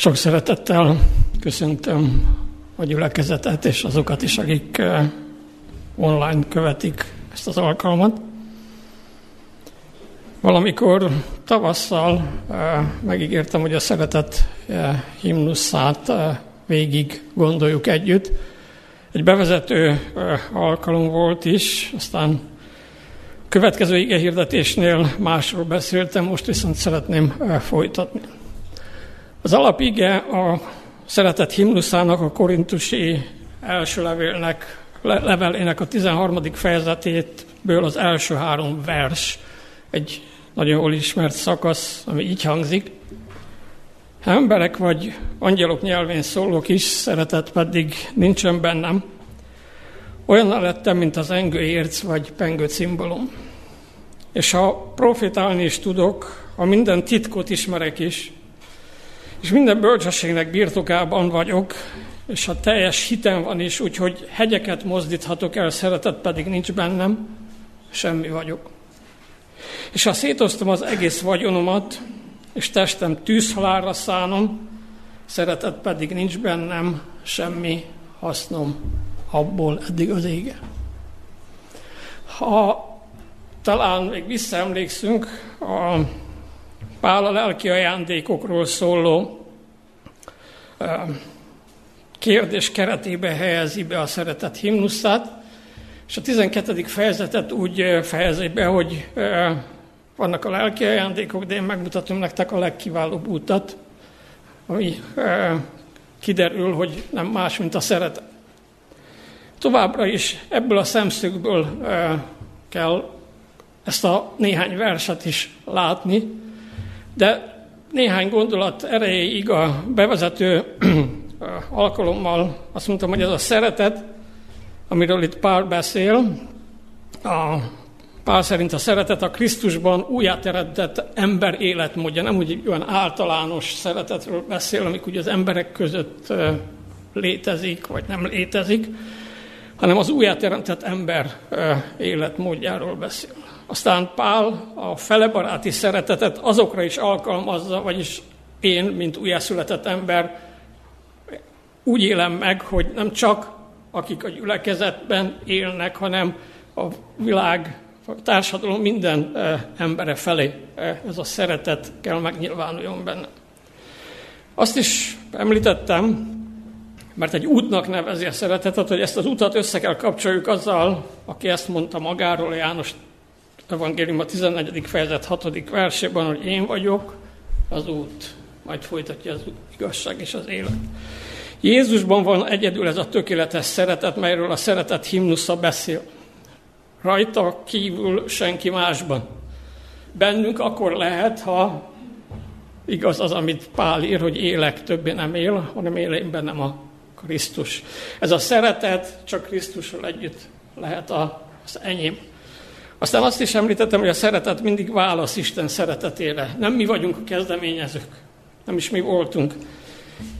Sok szeretettel köszöntöm a gyülekezetet és azokat is, akik eh, online követik ezt az alkalmat. Valamikor tavasszal eh, megígértem, hogy a szeretet eh, himnuszát végig gondoljuk együtt. Egy bevezető alkalom volt is, aztán következő ige hirdetésnél másról beszéltem, most viszont szeretném folytatni. Az alapige a szeretett himnuszának, a korintusi első levélnek, levelének a 13. fejezetéből az első három vers, egy nagyon jól ismert szakasz, ami így hangzik. Ha emberek vagy angyalok nyelvén szólok is, szeretet pedig nincsen bennem, olyan lettem, mint az engő érc vagy pengő cimbolom. És ha profitálni is tudok, ha minden titkot ismerek is, és minden bölcsességnek birtokában vagyok, és ha teljes hitem van is, úgyhogy hegyeket mozdíthatok el, szeretet pedig nincs bennem, semmi vagyok. És ha szétoztam az egész vagyonomat, és testem tűzhalálra szánom, szeretet pedig nincs bennem, semmi hasznom abból eddig az ége. Ha talán még visszaemlékszünk a Pál a lelki ajándékokról szóló kérdés keretébe helyezi be a szeretet himnuszát, és a 12. fejezetet úgy fejezi be, hogy vannak a lelki ajándékok, de én megmutatom nektek a legkiválóbb útat, ami kiderül, hogy nem más, mint a szeretet. Továbbra is ebből a szemszögből kell ezt a néhány verset is látni, de néhány gondolat erejéig a bevezető alkalommal azt mondtam, hogy ez a szeretet, amiről itt Pál beszél, a Pál szerint a szeretet a Krisztusban újjáteredett ember életmódja, nem úgy olyan általános szeretetről beszél, amik ugye az emberek között létezik, vagy nem létezik, hanem az újjáteremtett ember életmódjáról beszél. Aztán Pál a felebaráti szeretetet azokra is alkalmazza, vagyis én, mint újjászületett ember, úgy élem meg, hogy nem csak akik a gyülekezetben élnek, hanem a világ, a társadalom minden embere felé ez a szeretet kell megnyilvánuljon benne. Azt is említettem, mert egy útnak nevezi a szeretetet, hogy ezt az utat össze kell kapcsoljuk azzal, aki ezt mondta magáról, János evangélium a 14. fejezet 6. versében, hogy én vagyok az út, majd folytatja az igazság és az élet. Jézusban van egyedül ez a tökéletes szeretet, melyről a szeretet himnusza beszél. Rajta kívül senki másban. Bennünk akkor lehet, ha igaz az, amit Pál ír, hogy élek, többé nem él, hanem él én bennem a Krisztus. Ez a szeretet csak Krisztussal együtt lehet az enyém. Aztán azt is említettem, hogy a szeretet mindig válasz Isten szeretetére. Nem mi vagyunk a kezdeményezők, nem is mi voltunk.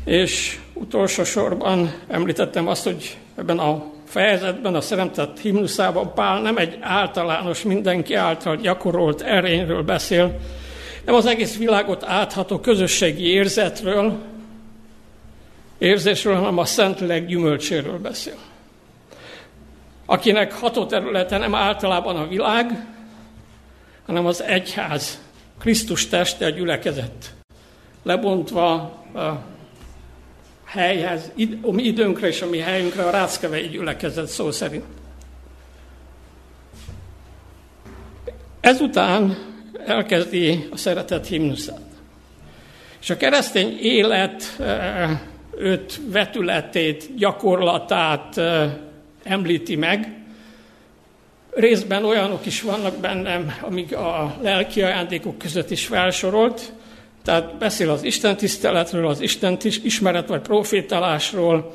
És utolsó sorban említettem azt, hogy ebben a fejezetben, a szeretet himnuszában Pál nem egy általános, mindenki által gyakorolt erényről beszél, nem az egész világot átható közösségi érzetről, érzésről, hanem a Szentlélek gyümölcséről beszél akinek hatóterülete nem általában a világ, hanem az egyház, Krisztus teste, a gyülekezet. Lebontva a helyhez, a mi időnkre és a mi helyünkre a ráckevei gyülekezet szó szerint. Ezután elkezdi a szeretet himnuszát. És a keresztény élet öt vetületét, gyakorlatát, említi meg. Részben olyanok is vannak bennem, amik a lelki ajándékok között is felsorolt, tehát beszél az Isten tiszteletről, az Isten ismeret vagy profétálásról,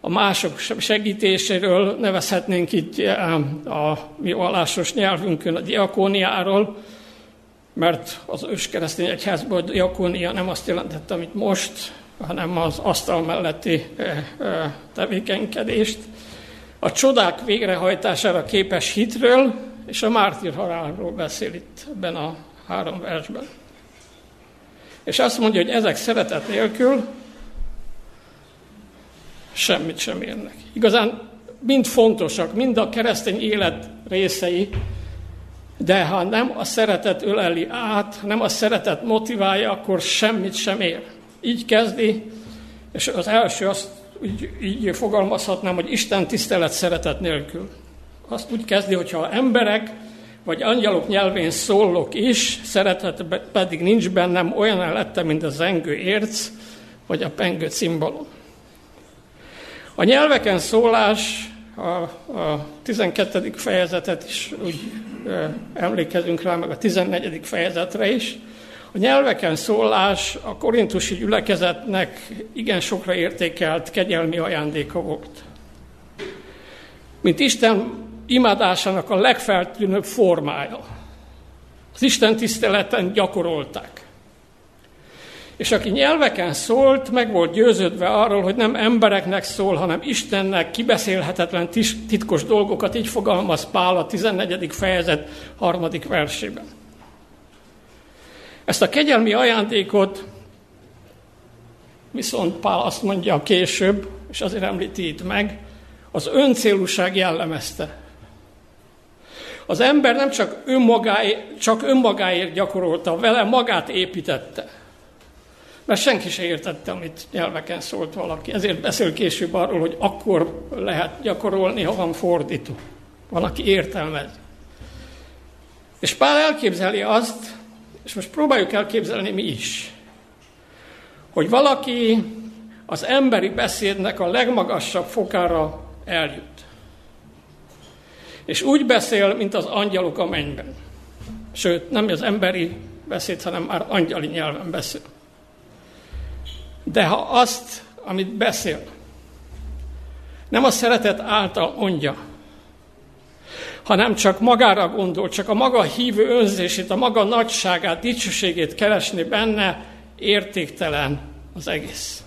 a mások segítéséről, nevezhetnénk itt eh, a mi vallásos nyelvünkön a diakóniáról, mert az őskeresztény egyházban a diakónia nem azt jelentette, amit most, hanem az asztal melletti eh, eh, tevékenykedést a csodák végrehajtására képes hitről, és a mártír halálról beszél itt ebben a három versben. És azt mondja, hogy ezek szeretet nélkül semmit sem érnek. Igazán mind fontosak, mind a keresztény élet részei, de ha nem a szeretet öleli át, nem a szeretet motiválja, akkor semmit sem ér. Így kezdi, és az első azt így, így fogalmazhatnám, hogy Isten tisztelet szeretet nélkül. Azt úgy kezdi, hogyha emberek vagy angyalok nyelvén szólok is, szeretet pedig nincs bennem, olyan lettem, mint a zengő érc, vagy a pengő cimbalom. A nyelveken szólás, a, a 12. fejezetet is úgy emlékezünk rá, meg a 14. fejezetre is. A nyelveken szólás a korintusi gyülekezetnek igen sokra értékelt kegyelmi ajándéka volt. Mint Isten imádásának a legfeltűnőbb formája. Az Isten tiszteleten gyakorolták. És aki nyelveken szólt, meg volt győződve arról, hogy nem embereknek szól, hanem Istennek kibeszélhetetlen titkos dolgokat, így fogalmaz Pál a 14. fejezet harmadik versében. Ezt a kegyelmi ajándékot viszont Pál azt mondja később, és azért említi itt meg, az öncélúság jellemezte. Az ember nem csak, önmagáért, csak önmagáért gyakorolta, vele magát építette. Mert senki se értette, amit nyelveken szólt valaki. Ezért beszél később arról, hogy akkor lehet gyakorolni, ha van fordító. Van, aki értelmez. És Pál elképzeli azt, és most próbáljuk elképzelni mi is, hogy valaki az emberi beszédnek a legmagasabb fokára eljut. És úgy beszél, mint az angyalok a mennyben. Sőt, nem az emberi beszéd, hanem már angyali nyelven beszél. De ha azt, amit beszél, nem a szeretet által mondja, hanem csak magára gondol, csak a maga hívő önzését, a maga nagyságát, dicsőségét keresni benne, értéktelen az egész.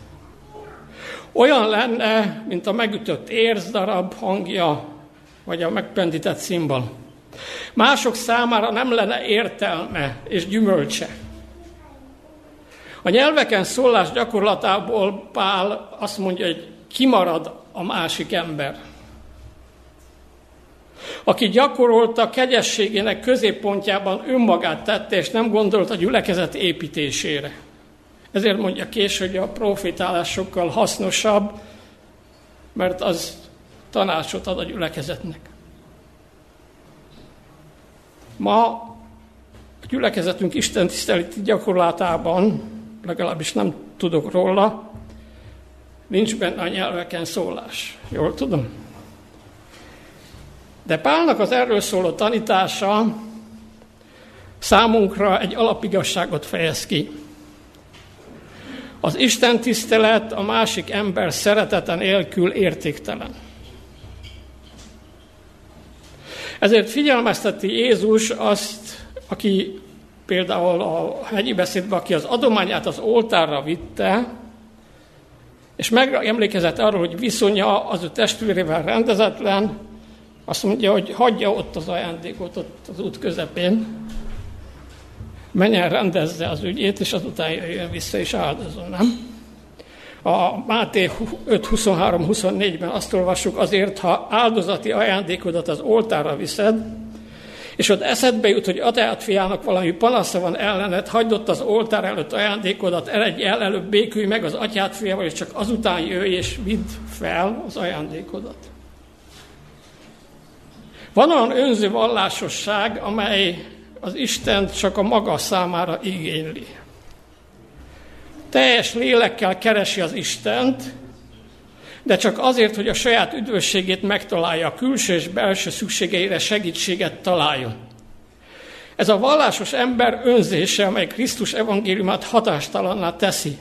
Olyan lenne, mint a megütött érzdarab hangja, vagy a megpendített szimbal. Mások számára nem lenne értelme és gyümölcse. A nyelveken szólás gyakorlatából Pál azt mondja, hogy kimarad a másik ember. Aki gyakorolta kegyességének középpontjában önmagát tette, és nem gondolt a gyülekezet építésére. Ezért mondja később, hogy a profitálás sokkal hasznosabb, mert az tanácsot ad a gyülekezetnek. Ma a gyülekezetünk Isten tiszteleti gyakorlatában, legalábbis nem tudok róla, nincs benne a nyelveken szólás. Jól tudom? De Pálnak az erről szóló tanítása számunkra egy alapigasságot fejez ki. Az Isten tisztelet a másik ember szeretete nélkül értéktelen. Ezért figyelmezteti Jézus azt, aki például a hegyi beszédben, aki az adományát az oltárra vitte, és megemlékezett arról, hogy viszonya az ő testvérével rendezetlen, azt mondja, hogy hagyja ott az ajándékot, ott az út közepén, menjen, rendezze az ügyét, és azután jöjjön vissza és áldozom, nem? A Máté 5.23-24-ben azt olvassuk, azért, ha áldozati ajándékodat az oltára viszed, és ott eszedbe jut, hogy Ateát fiának valami panasza van ellened, hagyd ott az oltár előtt ajándékodat, eredj el, előbb békülj meg az atyát fiával, és csak azután jöjj és vidd fel az ajándékodat. Van olyan önző vallásosság, amely az Isten csak a maga számára igényli teljes lélekkel keresi az Istent, de csak azért, hogy a saját üdvösségét megtalálja, a külső és belső szükségeire segítséget találjon. Ez a vallásos ember önzése, amely Krisztus evangéliumát hatástalanná teszi.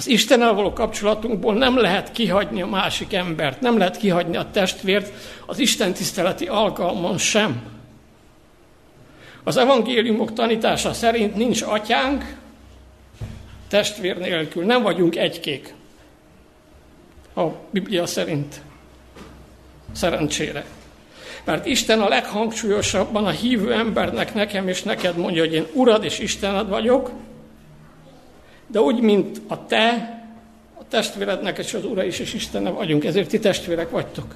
Az Istennel való kapcsolatunkból nem lehet kihagyni a másik embert, nem lehet kihagyni a testvért az Isten tiszteleti alkalmon sem. Az evangéliumok tanítása szerint nincs atyánk, testvér nélkül. Nem vagyunk egykék. A Biblia szerint. Szerencsére. Mert Isten a leghangsúlyosabban a hívő embernek, nekem és neked mondja, hogy én Urad és Istened vagyok, de úgy, mint a te, a testvérednek és az Ura is, és Istennek vagyunk, ezért ti testvérek vagytok.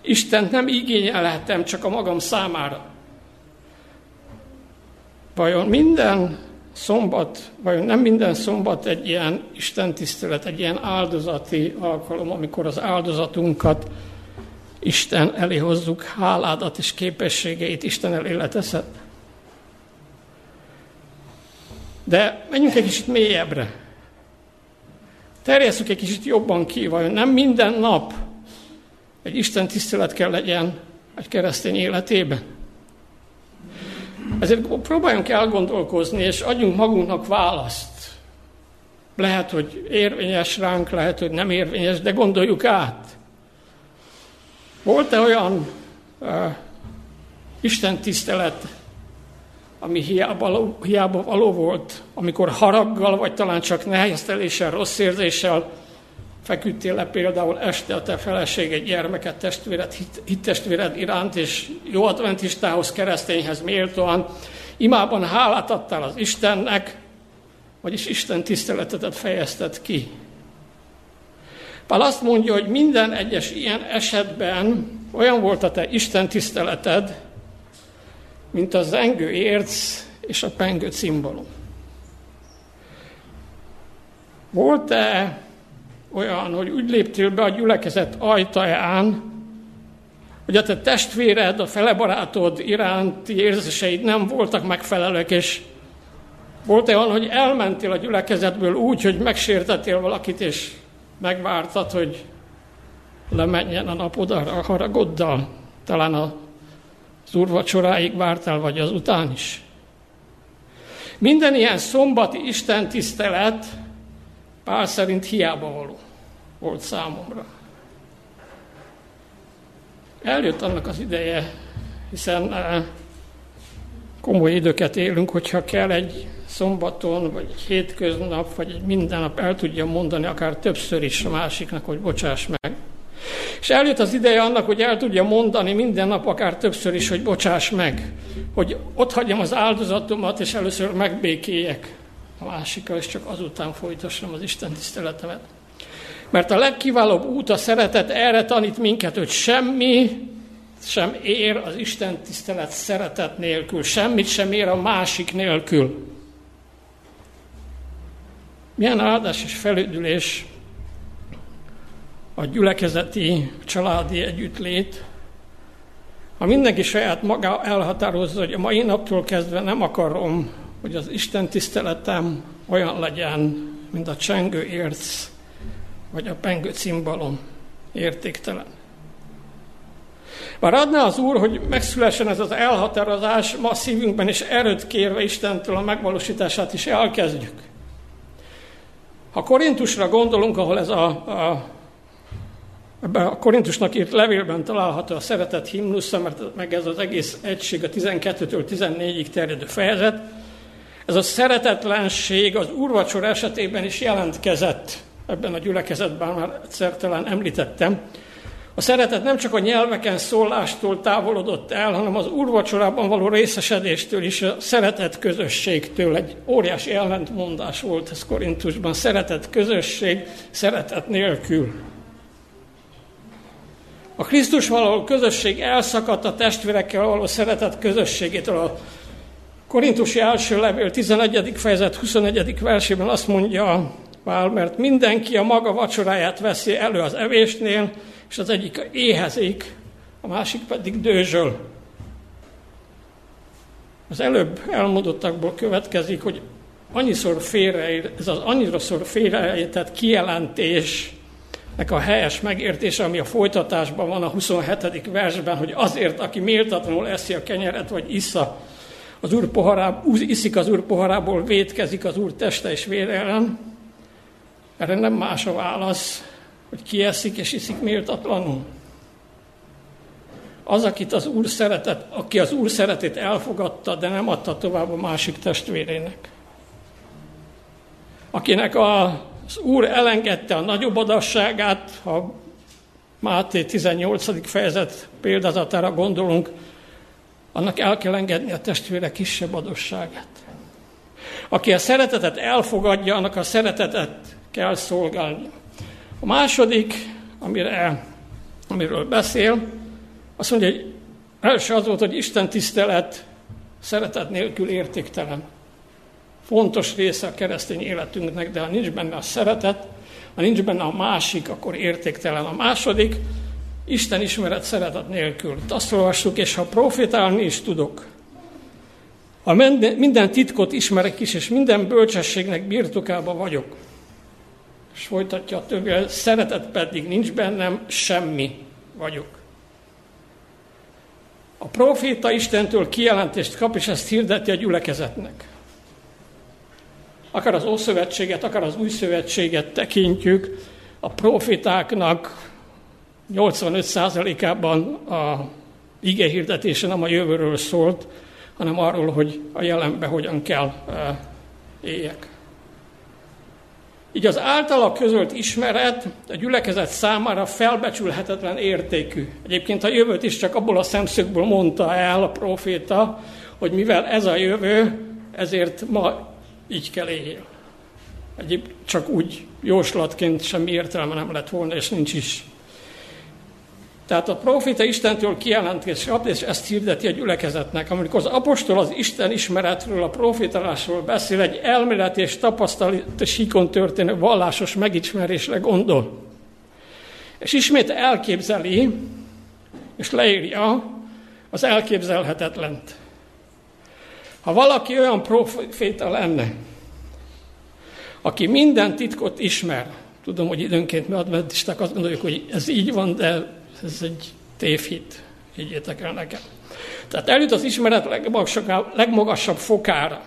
Isten nem igényelhetem csak a magam számára. Vajon minden szombat, vajon nem minden szombat egy ilyen Isten tisztelet, egy ilyen áldozati alkalom, amikor az áldozatunkat Isten elé hozzuk, háládat és képességeit Isten elé leteszed? De menjünk egy kicsit mélyebbre. Terjesszük egy kicsit jobban ki, vajon nem minden nap egy Isten tisztelet kell legyen egy keresztény életében. Ezért próbáljunk elgondolkozni, és adjunk magunknak választ. Lehet, hogy érvényes ránk, lehet, hogy nem érvényes, de gondoljuk át. Volt-e olyan uh, Isten tisztelet, ami hiába, hiába való volt, amikor haraggal, vagy talán csak nehezteléssel, rossz érzéssel feküdtél le például este a te feleséged, gyermeket, testvéred, hit, hittestvéred iránt, és jó adventistához, keresztényhez méltóan imában hálát adtál az Istennek, vagyis Isten tiszteletetet fejezted ki. Pál azt mondja, hogy minden egyes ilyen esetben olyan volt a te Isten tiszteleted, mint a zengő érc és a pengő cimbalom. Volt-e olyan, hogy úgy léptél be a gyülekezet ajtaján, hogy a te testvéred, a felebarátod iránti érzéseid nem voltak megfelelők, és volt-e olyan, hogy elmentél a gyülekezetből úgy, hogy megsértettél valakit, és megvártad, hogy lemenjen a napod a haragoddal, talán az úrvacsoráig vártál, vagy az után is. Minden ilyen szombati Isten tisztelet Pál szerint hiába való volt számomra. Eljött annak az ideje, hiszen eh, komoly időket élünk, hogyha kell egy szombaton, vagy egy hétköznap, vagy egy minden nap el tudja mondani, akár többször is a másiknak, hogy bocsáss meg. És eljött az ideje annak, hogy el tudja mondani minden nap, akár többször is, hogy bocsáss meg. Hogy ott hagyjam az áldozatomat, és először megbékéljek a másikkal, és csak azután folytassam az Isten tiszteletemet. Mert a legkiválóbb út a szeretet erre tanít minket, hogy semmi sem ér az Isten tisztelet szeretet nélkül, semmit sem ér a másik nélkül. Milyen áldás és felüdülés a gyülekezeti, családi együttlét, ha mindenki saját maga elhatározza, hogy a mai naptól kezdve nem akarom hogy az Isten tiszteletem olyan legyen, mint a csengő érc, vagy a pengő cimbalom értéktelen. Bár adná az Úr, hogy megszülessen ez az elhatározás, ma szívünkben is erőt kérve Istentől a megvalósítását is elkezdjük. Ha Korintusra gondolunk, ahol ez a, a Ebben a Korintusnak írt levélben található a szeretet himnusza, mert meg ez az egész egység a 12-től 14-ig terjedő fejezet, ez a szeretetlenség az úrvacsor esetében is jelentkezett, ebben a gyülekezetben már egyszer talán említettem. A szeretet nem csak a nyelveken szólástól távolodott el, hanem az úrvacsorában való részesedéstől is, a szeretet közösségtől egy óriási ellentmondás volt ez Korintusban. Szeretet közösség, szeretet nélkül. A Krisztus való közösség elszakadt a testvérekkel való szeretet közösségétől. A Korintusi első levél 11. fejezet 21. versében azt mondja Pál, mert mindenki a maga vacsoráját veszi elő az evésnél, és az egyik éhezik, a másik pedig dőzsöl. Az előbb elmondottakból következik, hogy annyiszor félre, ez az annyiszor félreértett kijelentésnek a helyes megértése, ami a folytatásban van a 27. versben, hogy azért, aki méltatlanul eszi a kenyeret, vagy issza az úr poharából, iszik az úr poharából, vétkezik az úr teste és vér ellen. Erre nem más a válasz, hogy ki eszik és iszik méltatlanul. Az, akit az úr szeretett, aki az úr szeretét elfogadta, de nem adta tovább a másik testvérének. Akinek az úr elengedte a nagyobb adasságát, ha Máté 18. fejezet példázatára gondolunk, annak el kell engedni a testvére kisebb adosságát. Aki a szeretetet elfogadja, annak a szeretetet kell szolgálni. A második, amire, amiről beszél, azt mondja, hogy első az volt, hogy Isten tisztelet szeretet nélkül értéktelen. Fontos része a keresztény életünknek, de ha nincs benne a szeretet, ha nincs benne a másik, akkor értéktelen. A második, Isten ismeret szeretet nélkül. Azt olvassuk, és ha profétálni is tudok, ha minden titkot ismerek is, és minden bölcsességnek birtokába vagyok, és folytatja a többi, szeretet pedig nincs bennem, semmi vagyok. A proféta Istentől kijelentést kap, és ezt hirdeti a gyülekezetnek. Akár az Ószövetséget, akár az Új Szövetséget tekintjük, a profétáknak 85%-ában a ige hirdetése nem a jövőről szólt, hanem arról, hogy a jelenbe hogyan kell éljek. Így az általa közölt ismeret a gyülekezet számára felbecsülhetetlen értékű. Egyébként a jövőt is csak abból a szemszögből mondta el a proféta, hogy mivel ez a jövő, ezért ma így kell éljél. Egyéb csak úgy jóslatként semmi értelme nem lett volna, és nincs is. Tehát a proféta Istentől kijelentés kap, és ezt hirdeti a gyülekezetnek. Amikor az apostol az Isten ismeretről, a profétalásról beszél, egy elmélet és tapasztalat síkon történő vallásos megismerésre gondol. És ismét elképzeli, és leírja az elképzelhetetlent. Ha valaki olyan proféta lenne, aki minden titkot ismer, tudom, hogy időnként mi adventisták azt gondoljuk, hogy ez így van, de ez egy tévhit, higgyétek el nekem. Tehát eljut az ismeret legmagasabb, legmagasabb fokára.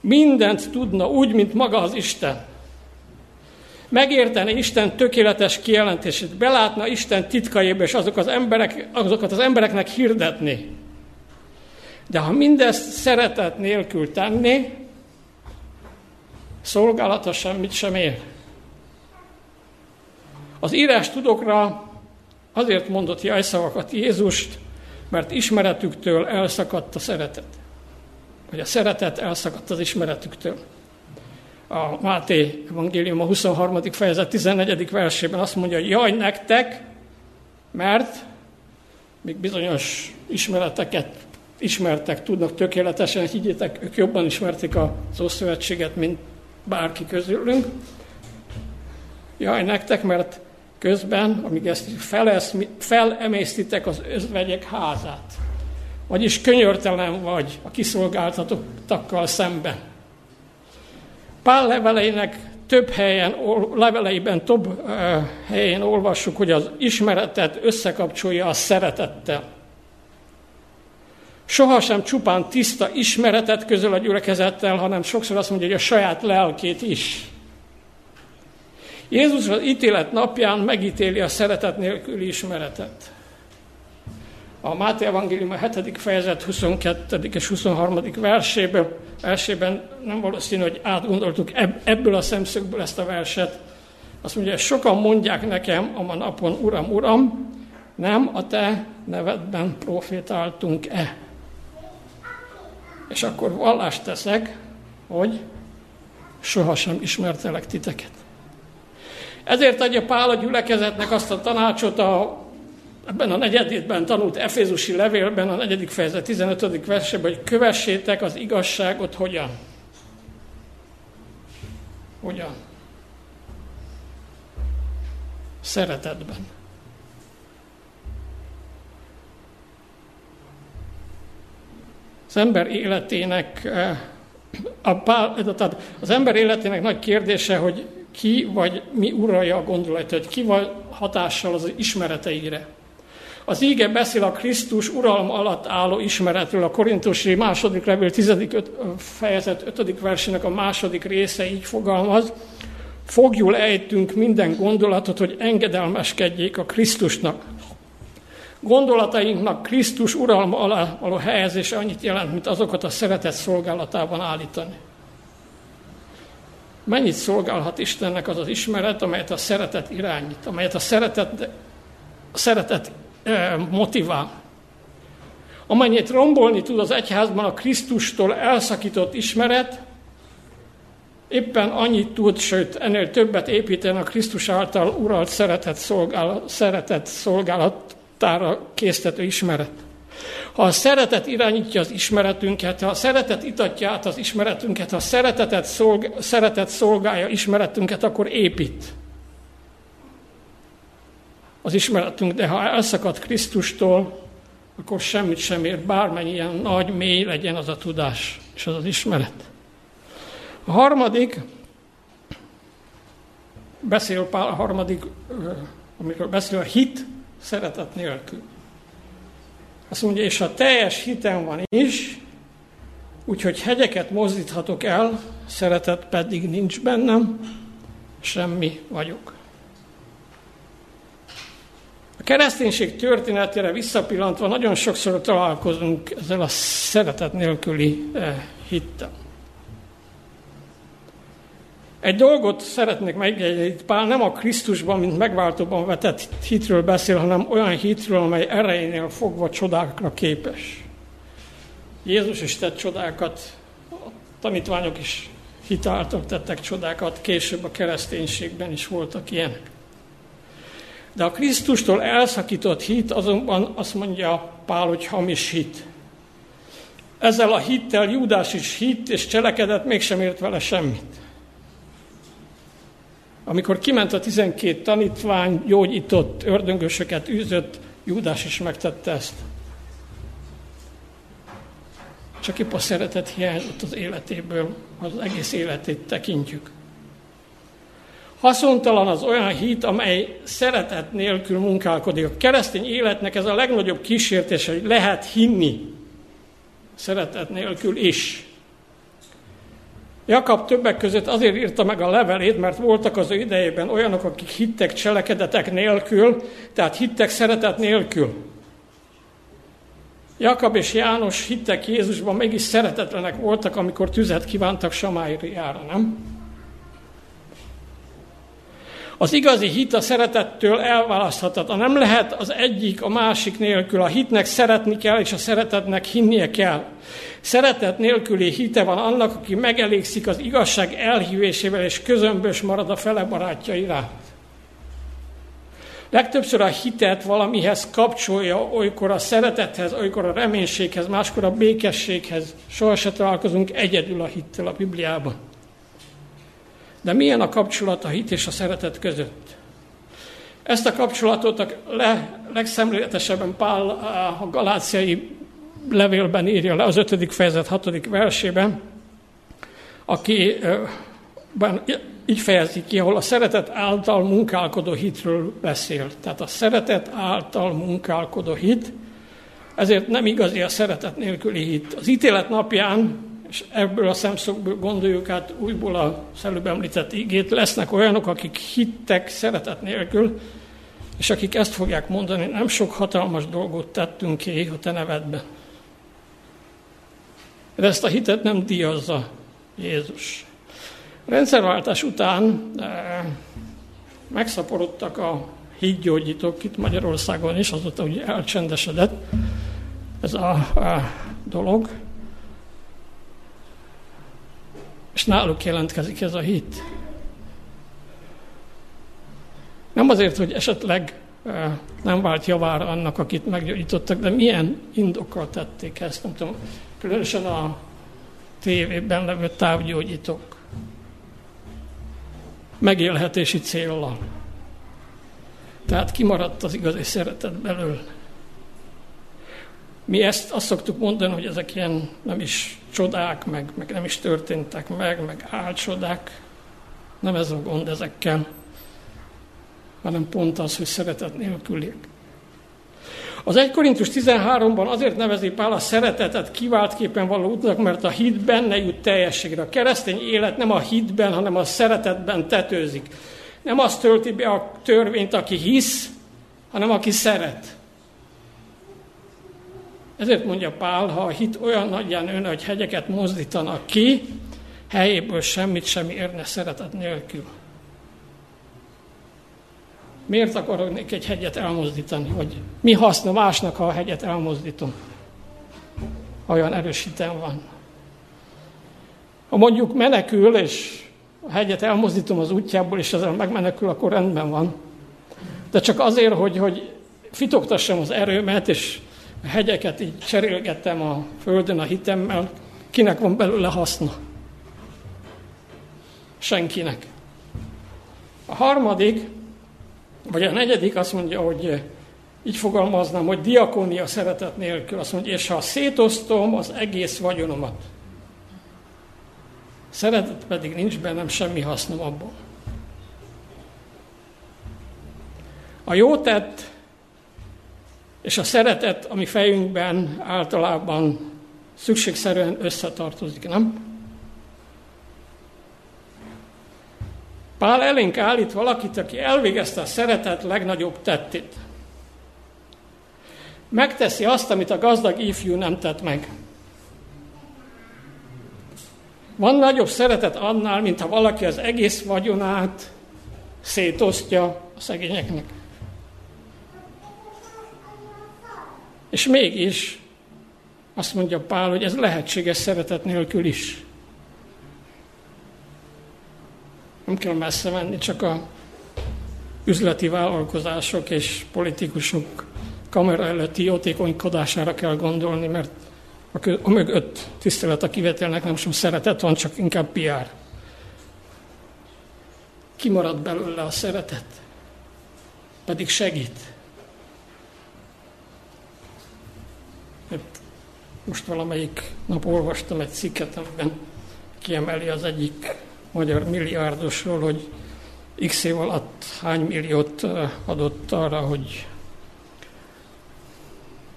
Mindent tudna úgy, mint maga az Isten. Megérteni Isten tökéletes kijelentését, belátna Isten titkaiba, és azok az emberek, azokat az embereknek hirdetni. De ha mindezt szeretet nélkül tenni, szolgálata semmit sem ér. Az írás tudokra Azért mondott jelszavakat Jézust, mert ismeretüktől elszakadt a szeretet. Vagy a szeretet elszakadt az ismeretüktől. A Máté evangélium a 23. fejezet 14. versében azt mondja, hogy jaj nektek, mert még bizonyos ismereteket ismertek, tudnak tökéletesen, higgyétek, ők jobban ismerték az Ószövetséget, mint bárki közülünk. Jaj nektek, mert közben, amíg ezt felemésztitek az özvegyek házát. Vagyis könyörtelen vagy a kiszolgáltatottakkal szemben. Pál leveleinek több helyen, leveleiben több helyen olvassuk, hogy az ismeretet összekapcsolja a szeretettel. Sohasem csupán tiszta ismeretet közöl a gyülekezettel, hanem sokszor azt mondja, hogy a saját lelkét is. Jézus az ítélet napján megítéli a szeretet nélküli ismeretet. A Máté Evangélium a 7. fejezet 22. és 23. versében, versében nem valószínű, hogy átgondoltuk ebből a szemszögből ezt a verset. Azt mondja, hogy sokan mondják nekem a napon, Uram, Uram, nem a te nevedben profétáltunk-e? És akkor vallást teszek, hogy sohasem ismertelek titeket. Ezért adja Pál a gyülekezetnek azt a tanácsot a ebben a negyedében tanult Efézusi levélben, a negyedik fejezet 15. versében, hogy kövessétek az igazságot hogyan? Hogyan? Szeretetben. Az ember életének eh, a pál, az ember életének nagy kérdése, hogy ki vagy mi uralja a gondolatot, hogy ki van hatással az ismereteire. Az íge beszél a Krisztus uralma alatt álló ismeretről, a Korintusi második levél 10. fejezet 5. versének a második része így fogalmaz, fogjul ejtünk minden gondolatot, hogy engedelmeskedjék a Krisztusnak. Gondolatainknak Krisztus uralma alá való helyezése annyit jelent, mint azokat a szeretet szolgálatában állítani. Mennyit szolgálhat Istennek az az ismeret, amelyet a szeretet irányít, amelyet a szeretet, a szeretet motivál. Amennyit rombolni tud az egyházban a Krisztustól elszakított ismeret, éppen annyit tud, sőt ennél többet építen a Krisztus által uralt szeretet, szolgálat, szolgálatára késztető ismeret. Ha a szeretet irányítja az ismeretünket, ha a szeretet itatja át az ismeretünket, ha a szeretetet szolg, szeretet szolgálja ismeretünket, akkor épít az ismeretünk, de ha elszakad Krisztustól, akkor semmit sem ér, bármennyien nagy, mély legyen az a tudás és az az ismeret. A harmadik, beszél Pál a harmadik, amikor beszél a hit szeretet nélkül. Azt mondja, és ha teljes hitem van is, úgyhogy hegyeket mozdíthatok el, szeretet pedig nincs bennem, semmi vagyok. A kereszténység történetére visszapillantva nagyon sokszor találkozunk ezzel a szeretet nélküli eh, hittel. Egy dolgot szeretnék megjegyezni, Pál nem a Krisztusban, mint megváltóban vetett hitről beszél, hanem olyan hitről, amely erejénél fogva csodákra képes. Jézus is tett csodákat, a tanítványok is hitáltak tettek csodákat, később a kereszténységben is voltak ilyenek. De a Krisztustól elszakított hit azonban azt mondja Pál, hogy hamis hit. Ezzel a hittel Júdás is hit és cselekedett, mégsem ért vele semmit. Amikor kiment a tizenkét tanítvány, gyógyított, ördöngösöket űzött, Júdás is megtette ezt. Csak épp a szeretet hiányzott az életéből, az egész életét tekintjük. Haszontalan az olyan hit, amely szeretet nélkül munkálkodik. A keresztény életnek ez a legnagyobb kísértés, hogy lehet hinni szeretet nélkül is. Jakab többek között azért írta meg a levelét, mert voltak az ő idejében olyanok, akik hittek cselekedetek nélkül, tehát hittek szeretet nélkül. Jakab és János hittek Jézusban, mégis szeretetlenek voltak, amikor tüzet kívántak Samáriára, nem? Az igazi hit a szeretettől elválaszthatatlan. Nem lehet az egyik a másik nélkül. A hitnek szeretni kell, és a szeretetnek hinnie kell. Szeretet nélküli hite van annak, aki megelégszik az igazság elhívésével, és közömbös marad a fele barátja iránt. Legtöbbször a hitet valamihez kapcsolja, olykor a szeretethez, olykor a reménységhez, máskor a békességhez. Soha se találkozunk egyedül a hittel a Bibliában. De milyen a kapcsolat a hit és a szeretet között? Ezt a kapcsolatot a le, legszemléletesebben Pál a galáciai levélben írja le, az ötödik fejezet hatodik versében, aki így fejezi ki, ahol a szeretet által munkálkodó hitről beszél. Tehát a szeretet által munkálkodó hit, ezért nem igazi a szeretet nélküli hit. Az ítélet napján és ebből a szemszögből gondoljuk át újból a előbb említett igét, lesznek olyanok, akik hittek szeretet nélkül, és akik ezt fogják mondani, nem sok hatalmas dolgot tettünk ki a te nevedben. De ezt a hitet nem díjazza Jézus. A rendszerváltás után e, megszaporodtak a hídgyógyítók itt Magyarországon is, azóta ugye elcsendesedett ez a, a dolog. És náluk jelentkezik ez a hit. Nem azért, hogy esetleg nem vált javára annak, akit meggyógyítottak, de milyen indokkal tették ezt, nem tudom, különösen a tévében levő távgyógyítók megélhetési célral. Tehát kimaradt az igazi szeretet belőle. Mi ezt azt szoktuk mondani, hogy ezek ilyen nem is csodák, meg, meg nem is történtek meg, meg álcsodák. Nem ez a gond ezekkel, hanem pont az, hogy szeretet nélküliek. Az 1 Korintus 13-ban azért nevezi Pál a szeretetet kiváltképpen való útnak, mert a hit benne jut teljességre. A keresztény élet nem a hitben, hanem a szeretetben tetőzik. Nem azt tölti be a törvényt, aki hisz, hanem aki szeret. Ezért mondja Pál, ha a hit olyan nagyján ön, hogy hegyeket mozdítanak ki, helyéből semmit sem érne szeretet nélkül. Miért akarok egy hegyet elmozdítani? Vagy mi haszna másnak, ha a hegyet elmozdítom? Olyan erős hitem van. Ha mondjuk menekül, és a hegyet elmozdítom az útjából, és ezzel megmenekül, akkor rendben van. De csak azért, hogy, hogy fitoktassam az erőmet, és a hegyeket így cserélgettem a földön a hitemmel, kinek van belőle haszna? Senkinek. A harmadik, vagy a negyedik azt mondja, hogy így fogalmaznám, hogy diakónia szeretet nélkül. Azt mondja, és ha szétosztom az egész vagyonomat, szeretet pedig nincs bennem, semmi hasznom abból. A jó tett és a szeretet, ami fejünkben általában szükségszerűen összetartozik, nem? Pál elénk állít valakit, aki elvégezte a szeretet legnagyobb tettét. Megteszi azt, amit a gazdag ifjú nem tett meg. Van nagyobb szeretet annál, mint ha valaki az egész vagyonát szétosztja a szegényeknek. És mégis azt mondja Pál, hogy ez lehetséges szeretet nélkül is. Nem kell messze menni, csak a üzleti vállalkozások és politikusok kamera előtti jótékonykodására kell gondolni, mert a mögött tisztelet a kivetelnek nem sem szeretet van, csak inkább PR. Kimarad belőle a szeretet, pedig segít. Most valamelyik nap olvastam egy cikket, amiben kiemeli az egyik magyar milliárdosról, hogy x év alatt hány milliót adott arra, hogy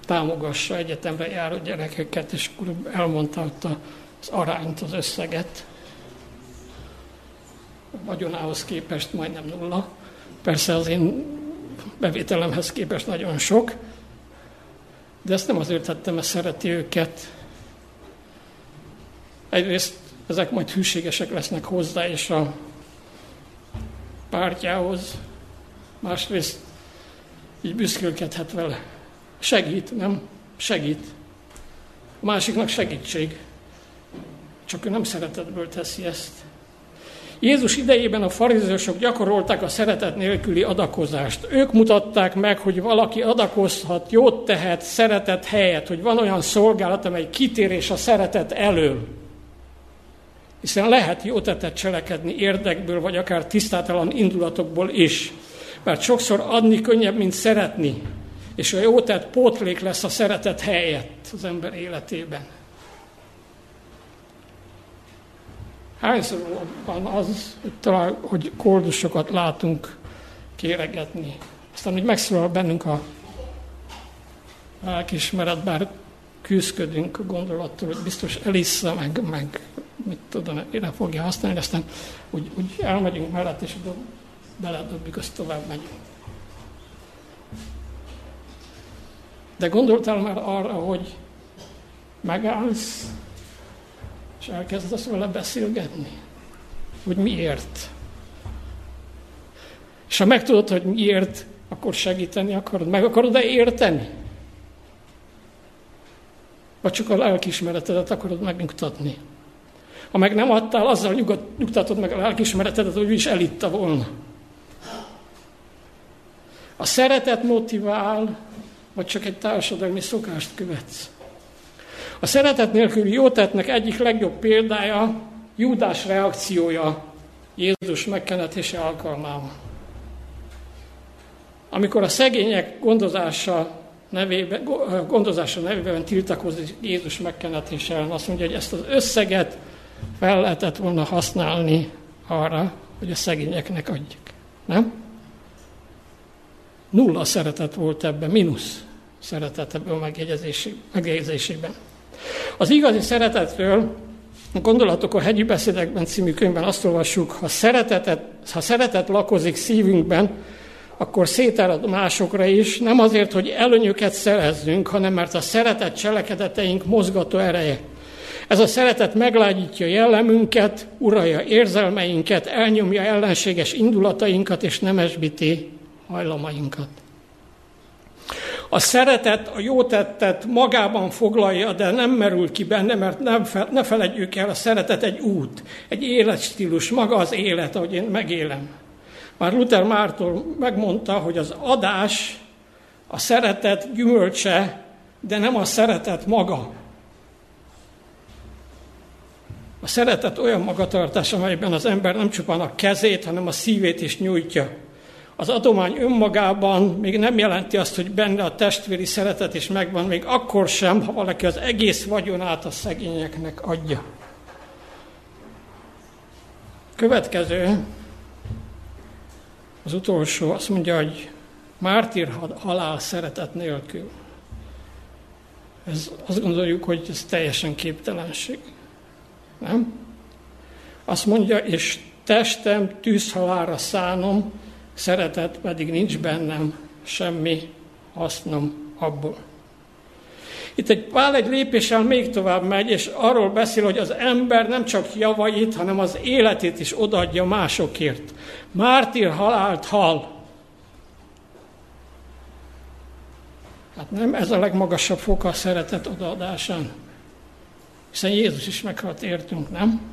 támogassa egyetemre járó gyerekeket, és elmondta az arányt, az összeget. A vagyonához képest majdnem nulla. Persze az én bevételemhez képest nagyon sok, de ezt nem azért tettem, mert szereti őket. Egyrészt ezek majd hűségesek lesznek hozzá és a pártjához, másrészt így büszkélkedhet vele. Segít, nem? Segít. A másiknak segítség. Csak ő nem szeretetből teszi ezt. Jézus idejében a farizősök gyakorolták a szeretet nélküli adakozást. Ők mutatták meg, hogy valaki adakozhat, jót tehet, szeretet helyett, hogy van olyan szolgálat, amely kitérés a szeretet elől. Hiszen lehet jó tettet cselekedni érdekből, vagy akár tisztátalan indulatokból is. Mert sokszor adni könnyebb, mint szeretni. És a jó tett pótlék lesz a szeretet helyett az ember életében. Hányszor van az, hogy, talán, hogy koldusokat látunk kéregetni. Aztán, hogy megszólal bennünk a lelkismeret, bár küzdködünk a gondolattól, hogy biztos elissza, meg, meg mit tudom, ide fogja használni, aztán úgy, úgy elmegyünk mellett, és oda beledobjuk, azt tovább megyünk. De gondoltál már arra, hogy megállsz, és elkezdesz vele beszélgetni? Hogy miért? És ha megtudod, hogy miért, akkor segíteni akarod, meg akarod-e érteni? Vagy csak a lelkismeretedet akarod megnyugtatni? Ha meg nem adtál, azzal nyugat, nyugtatod meg a lelkismeretedet, hogy is elitta volna. A szeretet motivál, vagy csak egy társadalmi szokást követsz. A szeretet nélküli jótetnek egyik legjobb példája Júdás reakciója Jézus megkenetése alkalmával. Amikor a szegények gondozása nevében, gondozása nevében tiltakozik Jézus megkenetése ellen, azt mondja, hogy ezt az összeget fel lehetett volna használni arra, hogy a szegényeknek adjuk. Nem? Nulla szeretet volt ebben, mínusz szeretet ebből a megjegyzésében. Az igazi szeretetről Gondolatok a hegyi beszédekben című könyvben azt olvassuk, ha, szeretetet, ha szeretet lakozik szívünkben, akkor szétárad másokra is, nem azért, hogy előnyöket szerezzünk, hanem mert a szeretet cselekedeteink mozgató ereje. Ez a szeretet meglágyítja jellemünket, uralja érzelmeinket, elnyomja ellenséges indulatainkat és nemesbíti hajlamainkat. A szeretet, a jó tettet magában foglalja, de nem merül ki benne, mert nem fe, ne feledjük el, a szeretet egy út, egy életstílus, maga az élet, ahogy én megélem. Már Luther Mártól megmondta, hogy az adás a szeretet gyümölcse, de nem a szeretet maga. A szeretet olyan magatartás, amelyben az ember nem csupán a kezét, hanem a szívét is nyújtja. Az adomány önmagában még nem jelenti azt, hogy benne a testvéri szeretet is megvan, még akkor sem, ha valaki az egész vagyonát a szegényeknek adja. Következő, az utolsó, azt mondja, hogy mártír halál szeretet nélkül. Ez, azt gondoljuk, hogy ez teljesen képtelenség. Nem? Azt mondja, és testem tűzhalára szánom, szeretet pedig nincs bennem, semmi hasznom abból. Itt egy Pál egy lépéssel még tovább megy, és arról beszél, hogy az ember nem csak javait, hanem az életét is odaadja másokért. Mártír halált hal. Hát nem ez a legmagasabb foka a szeretet odaadásán. Hiszen Jézus is meghalt értünk, nem?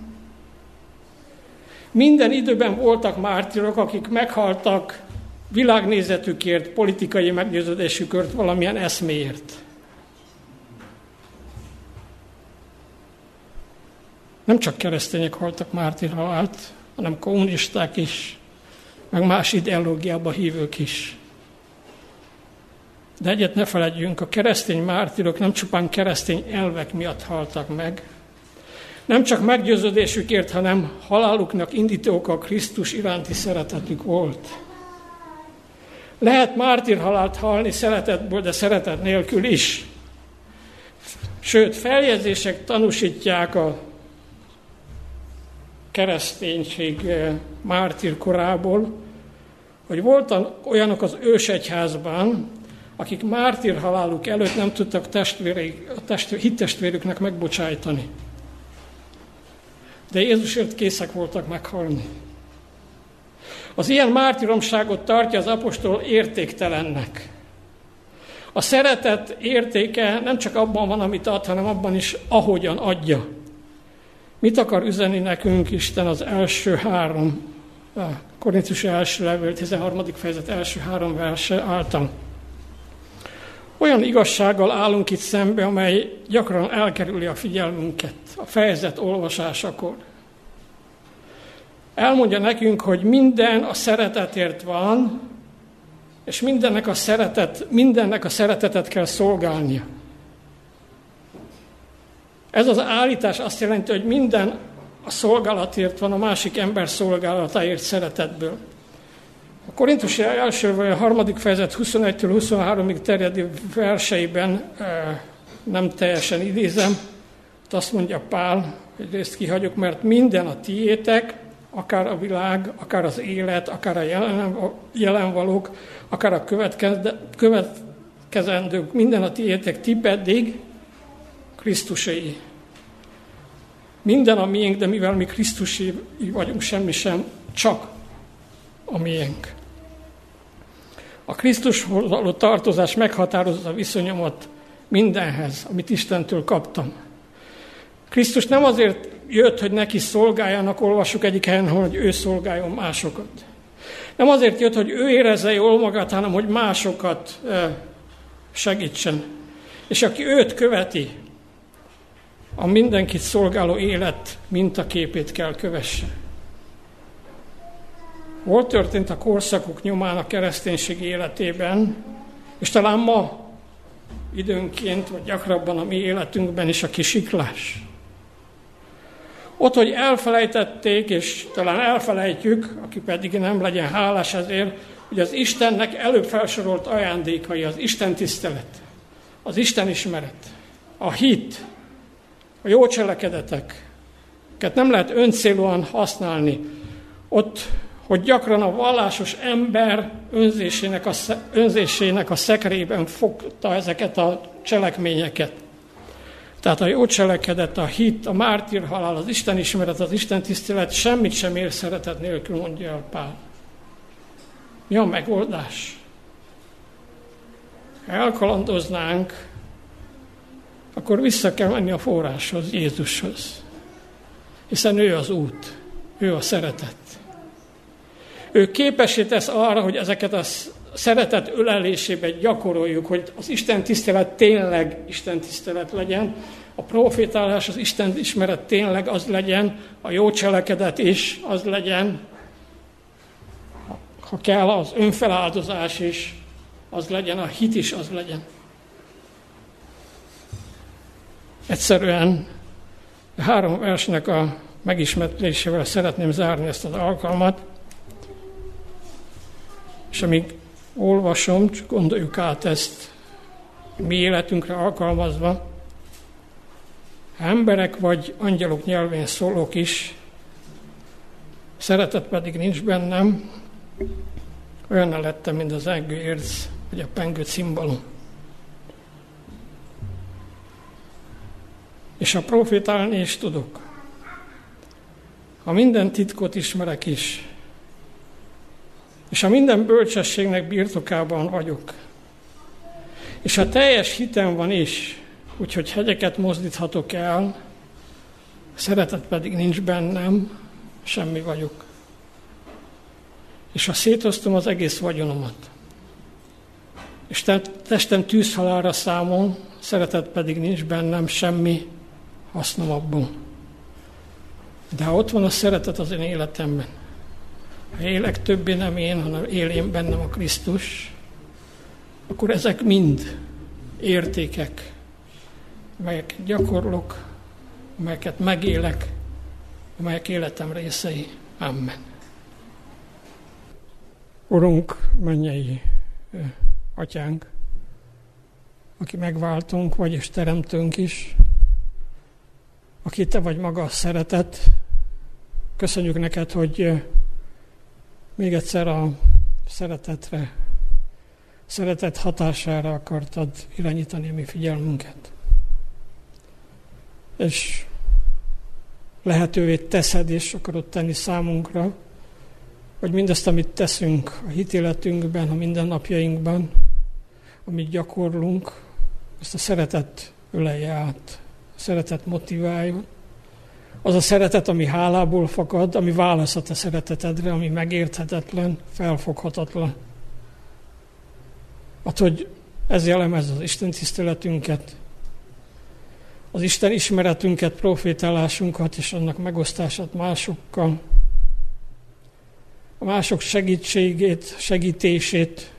Minden időben voltak mártírok, akik meghaltak világnézetükért, politikai meggyőződésükért, valamilyen eszméért. Nem csak keresztények haltak mártírhalált, hanem kommunisták is, meg más ideológiába hívők is. De egyet ne feledjünk, a keresztény mártírok nem csupán keresztény elvek miatt haltak meg, nem csak meggyőződésükért, hanem haláluknak indítók a Krisztus iránti szeretetük volt. Lehet mártírhalált halni szeretetből, de szeretet nélkül is. Sőt, feljegyzések tanúsítják a kereszténység eh, mártír korából, hogy voltak olyanok az ősegyházban, akik mártír haláluk előtt nem tudtak testvérek, testvér, hittestvérüknek megbocsájtani. De Jézusért készek voltak meghalni. Az ilyen mártíromságot tartja az apostol értéktelennek. A szeretet értéke nem csak abban van, amit ad, hanem abban is, ahogyan adja. Mit akar üzeni nekünk Isten az első három, a Korintus első levél, 13. fejezet első három verse által? Olyan igazsággal állunk itt szembe, amely gyakran elkerüli a figyelmünket a fejezet olvasásakor. Elmondja nekünk, hogy minden a szeretetért van, és mindennek a, szeretet, mindennek a szeretetet kell szolgálnia. Ez az állítás azt jelenti, hogy minden a szolgálatért van, a másik ember szolgálatáért szeretetből. A Korintusi első vagy a harmadik fejezet 21-től 23-ig terjedő verseiben nem teljesen idézem, azt mondja Pál, hogy részt kihagyok, mert minden a tiétek, akár a világ, akár az élet, akár a jelenvalók, akár a következendők, minden a tiétek, ti pedig Krisztusai. Minden a miénk, de mivel mi Krisztusi vagyunk, semmi sem, csak a miénk. A Krisztushoz való tartozás meghatározza a viszonyomat mindenhez, amit Istentől kaptam. Krisztus nem azért jött, hogy neki szolgáljanak, olvassuk egyik helyen, hogy ő szolgáljon másokat. Nem azért jött, hogy ő érezze jól magát, hanem hogy másokat segítsen. És aki őt követi, a mindenkit szolgáló élet mintaképét kell kövesse. Volt történt a korszakok nyomán a kereszténység életében, és talán ma időnként, vagy gyakrabban a mi életünkben is a kisiklás. Ott, hogy elfelejtették, és talán elfelejtjük, aki pedig nem legyen hálás ezért, hogy az Istennek előbb felsorolt ajándékai, az Isten tisztelet, az Isten ismeret, a hit, a jó cselekedetek, nem lehet öncélúan használni. Ott hogy gyakran a vallásos ember önzésének a, önzésének a szekrében fogta ezeket a cselekményeket. Tehát a jó cselekedet, a hit, a mártírhalál, az Isten ismeret, az Isten tisztelet semmit sem ér szeretet nélkül, mondja el Pál. Mi a megoldás? Ha elkalandoznánk, akkor vissza kell menni a forráshoz, Jézushoz. Hiszen ő az út, ő a szeretet. Ő képesé tesz arra, hogy ezeket a szeretet ölelésében gyakoroljuk, hogy az Isten tisztelet tényleg Isten tisztelet legyen, a profétálás, az Isten ismeret tényleg az legyen, a jó cselekedet is az legyen, ha kell, az önfeláldozás is az legyen, a hit is az legyen. Egyszerűen három versnek a megismertésével szeretném zárni ezt az alkalmat, és amíg olvasom, csak gondoljuk át ezt mi életünkre alkalmazva, emberek vagy angyalok nyelvén szólok is, szeretet pedig nincs bennem, olyan lettem, mint az engő érz, vagy a pengő cimbalom. És a profitálni is tudok. Ha minden titkot ismerek is, és ha minden bölcsességnek birtokában vagyok, és ha teljes hitem van is, úgyhogy hegyeket mozdíthatok el, szeretet pedig nincs bennem, semmi vagyok. És ha szétoztom az egész vagyonomat, és testem tűzhalára számol, szeretet pedig nincs bennem, semmi hasznom abban. De ha ott van a szeretet az én életemben, élek többé nem én, hanem él én bennem a Krisztus, akkor ezek mind értékek, melyeket gyakorlok, melyeket megélek, melyek életem részei. Amen. Urunk, mennyei atyánk, aki megváltunk, vagyis teremtünk is, aki te vagy maga a szeretet, köszönjük neked, hogy még egyszer a szeretetre, szeretet hatására akartad irányítani a mi figyelmünket. És lehetővé teszed, és akarod tenni számunkra, hogy mindezt, amit teszünk a hitéletünkben, a mindennapjainkban, amit gyakorlunk, ezt a szeretet ölelje át, a szeretet motiváljon. Az a szeretet, ami hálából fakad, ami válaszat a szeretetedre, ami megérthetetlen, felfoghatatlan. Hát, hogy ez jellemez az Isten tiszteletünket, az Isten ismeretünket, profétálásunkat és annak megosztását másokkal, a mások segítségét, segítését,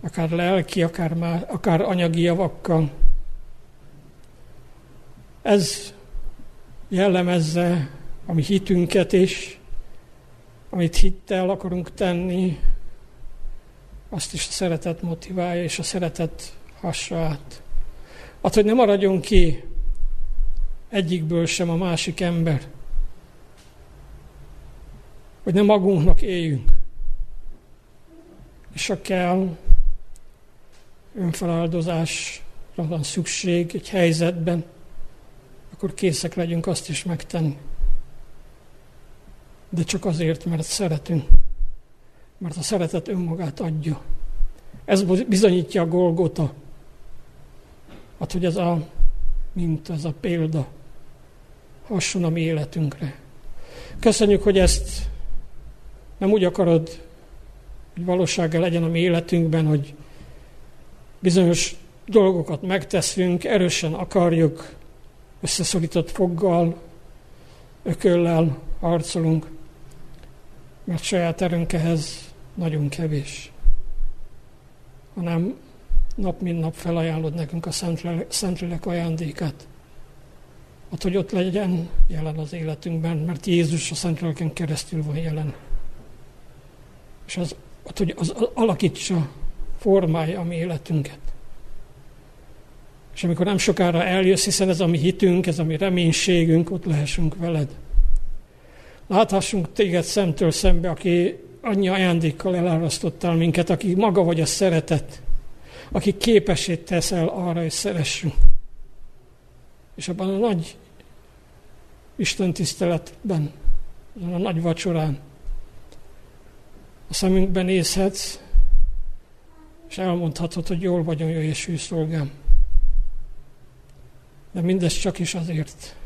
akár lelki, akár, má, akár anyagi javakkal. Ez jellemezze a mi hitünket is, amit hittel akarunk tenni, azt is a szeretet motiválja, és a szeretet hassa át. Hát, hogy ne maradjon ki egyikből sem a másik ember, hogy ne magunknak éljünk. És ha kell, önfeláldozásra van szükség egy helyzetben, akkor készek legyünk azt is megtenni. De csak azért, mert szeretünk. Mert a szeretet önmagát adja. Ez bizonyítja a Golgota. Hát, hogy ez a mint ez a példa hasson a mi életünkre. Köszönjük, hogy ezt nem úgy akarod, hogy valósága legyen a mi életünkben, hogy bizonyos dolgokat megteszünk, erősen akarjuk, összeszorított foggal, ököllel harcolunk, mert saját erőnk ehhez nagyon kevés. Hanem nap mint nap felajánlod nekünk a Szentlélek ajándékát. Ott, hogy ott legyen jelen az életünkben, mert Jézus a Szentléleken keresztül van jelen. És az, ott, hogy az alakítsa, formálja a mi életünket. És amikor nem sokára eljössz, hiszen ez a mi hitünk, ez a mi reménységünk, ott lehessünk veled. Láthassunk téged szemtől szembe, aki annyi ajándékkal elárasztottál minket, aki maga vagy a szeretet, aki képesét teszel arra, hogy szeressünk. És abban a nagy Isten tiszteletben, a nagy vacsorán a szemünkben nézhetsz, és elmondhatod, hogy jól vagyok, jó és hű szolgám. De mindez csak is azért,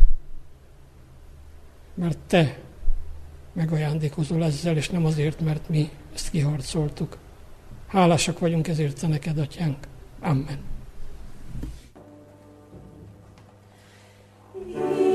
mert te megajándékozol ezzel, és nem azért, mert mi ezt kiharcoltuk. Hálásak vagyunk ezért te neked, atyánk. Amen. Yeah.